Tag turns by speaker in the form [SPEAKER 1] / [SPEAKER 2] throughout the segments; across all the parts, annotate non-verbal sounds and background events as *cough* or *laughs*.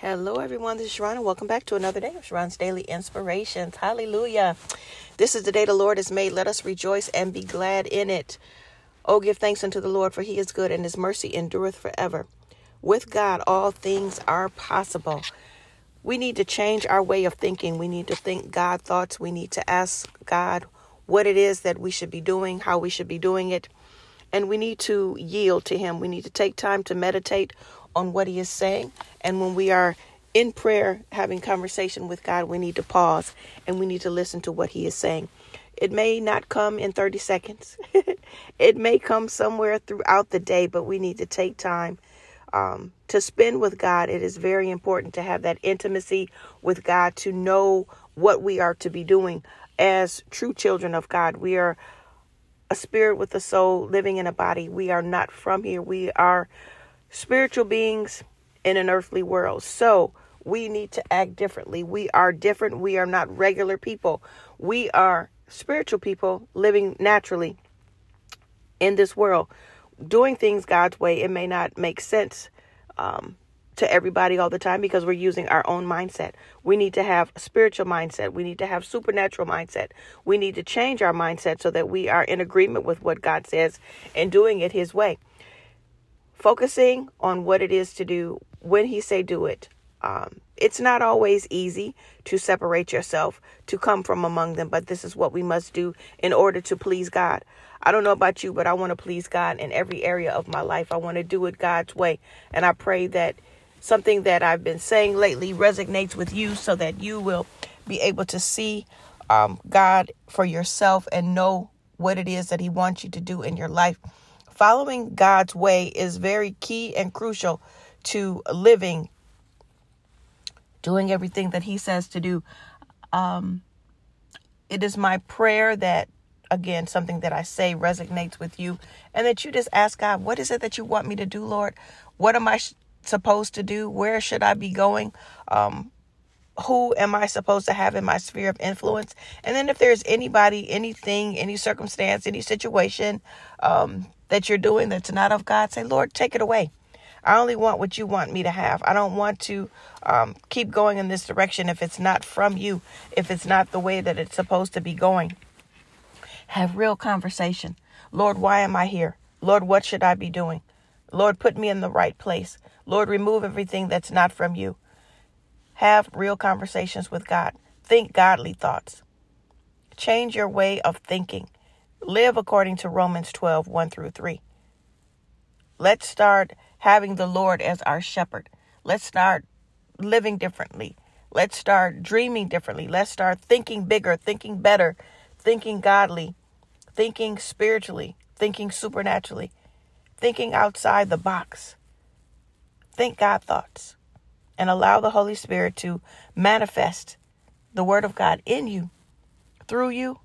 [SPEAKER 1] Hello, everyone. This is Sharron, and welcome back to another day of Sharron's Daily Inspirations. Hallelujah. This is the day the Lord has made. Let us rejoice and be glad in it. Oh, give thanks unto the Lord, for he is good, and his mercy endureth forever. With God, all things are possible. We need to change our way of thinking. We need to think God thoughts. We need to ask God what it is that we should be doing, how we should be doing it. And we need to yield to him. We need to take time to meditate on what he is saying. And when we are in prayer, having conversation with God, we need to pause and we need to listen to what he is saying. It may not come in 30 seconds. *laughs* it may come somewhere throughout the day, but we need to take time um, to spend with God. It is very important to have that intimacy with God, to know what we are to be doing as true children of God. We are a spirit with a soul living in a body. We are not from here. We are spiritual beings in an earthly world. So we need to act differently. We are different. We are not regular people. We are spiritual people living naturally in this world, doing things God's way. It may not make sense um, to everybody all the time because we're using our own mindset. We need to have a spiritual mindset. We need to have supernatural mindset. We need to change our mindset so that we are in agreement with what God says and doing it his way focusing on what it is to do when he say do it um, it's not always easy to separate yourself to come from among them but this is what we must do in order to please god. I don't know about you but i want to please god in every area of my life. I want to do it god's way. And i pray that something that i've been saying lately resonates with you so that you will be able to see um, god for yourself and know what it is that he wants you to do in your life Following God's way is very key and crucial to living, doing everything that He says to do. Um, it is my prayer that, again, something that I say resonates with you, and that you just ask God, What is it that you want me to do, Lord? What am I sh- supposed to do? Where should I be going? Um, who am I supposed to have in my sphere of influence? And then if there's anybody, anything, any circumstance, any situation um, that you're doing that's not of God, say, Lord, take it away. I only want what you want me to have. I don't want to um, keep going in this direction if it's not from you, if it's not the way that it's supposed to be going. Have real conversation. Lord, why am I here? Lord, what should I be doing? Lord, put me in the right place. Lord, remove everything that's not from you. Have real conversations with God. Think godly thoughts. Change your way of thinking. Live according to Romans 12 1 through 3. Let's start having the Lord as our shepherd. Let's start living differently. Let's start dreaming differently. Let's start thinking bigger, thinking better, thinking godly, thinking spiritually, thinking supernaturally, thinking outside the box. Think God thoughts and allow the Holy Spirit to manifest the Word of God in you, through you,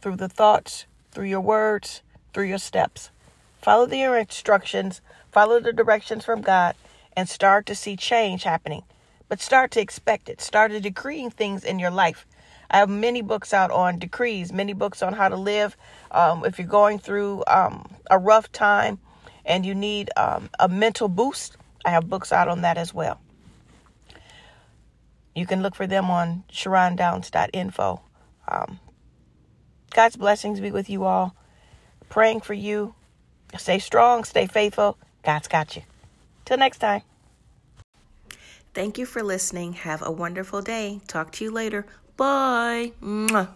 [SPEAKER 1] through the thoughts, through your words, through your steps. Follow the instructions, follow the directions from God, and start to see change happening. But start to expect it. Start to decreeing things in your life. I have many books out on decrees, many books on how to live. Um, if you're going through um, a rough time and you need um, a mental boost, I have books out on that as well. You can look for them on sharondowns.info. Um, God's blessings be with you all. Praying for you. Stay strong, stay faithful. God's got you. Till next time. Thank you for listening. Have a wonderful day. Talk to you later. Bye. Mwah.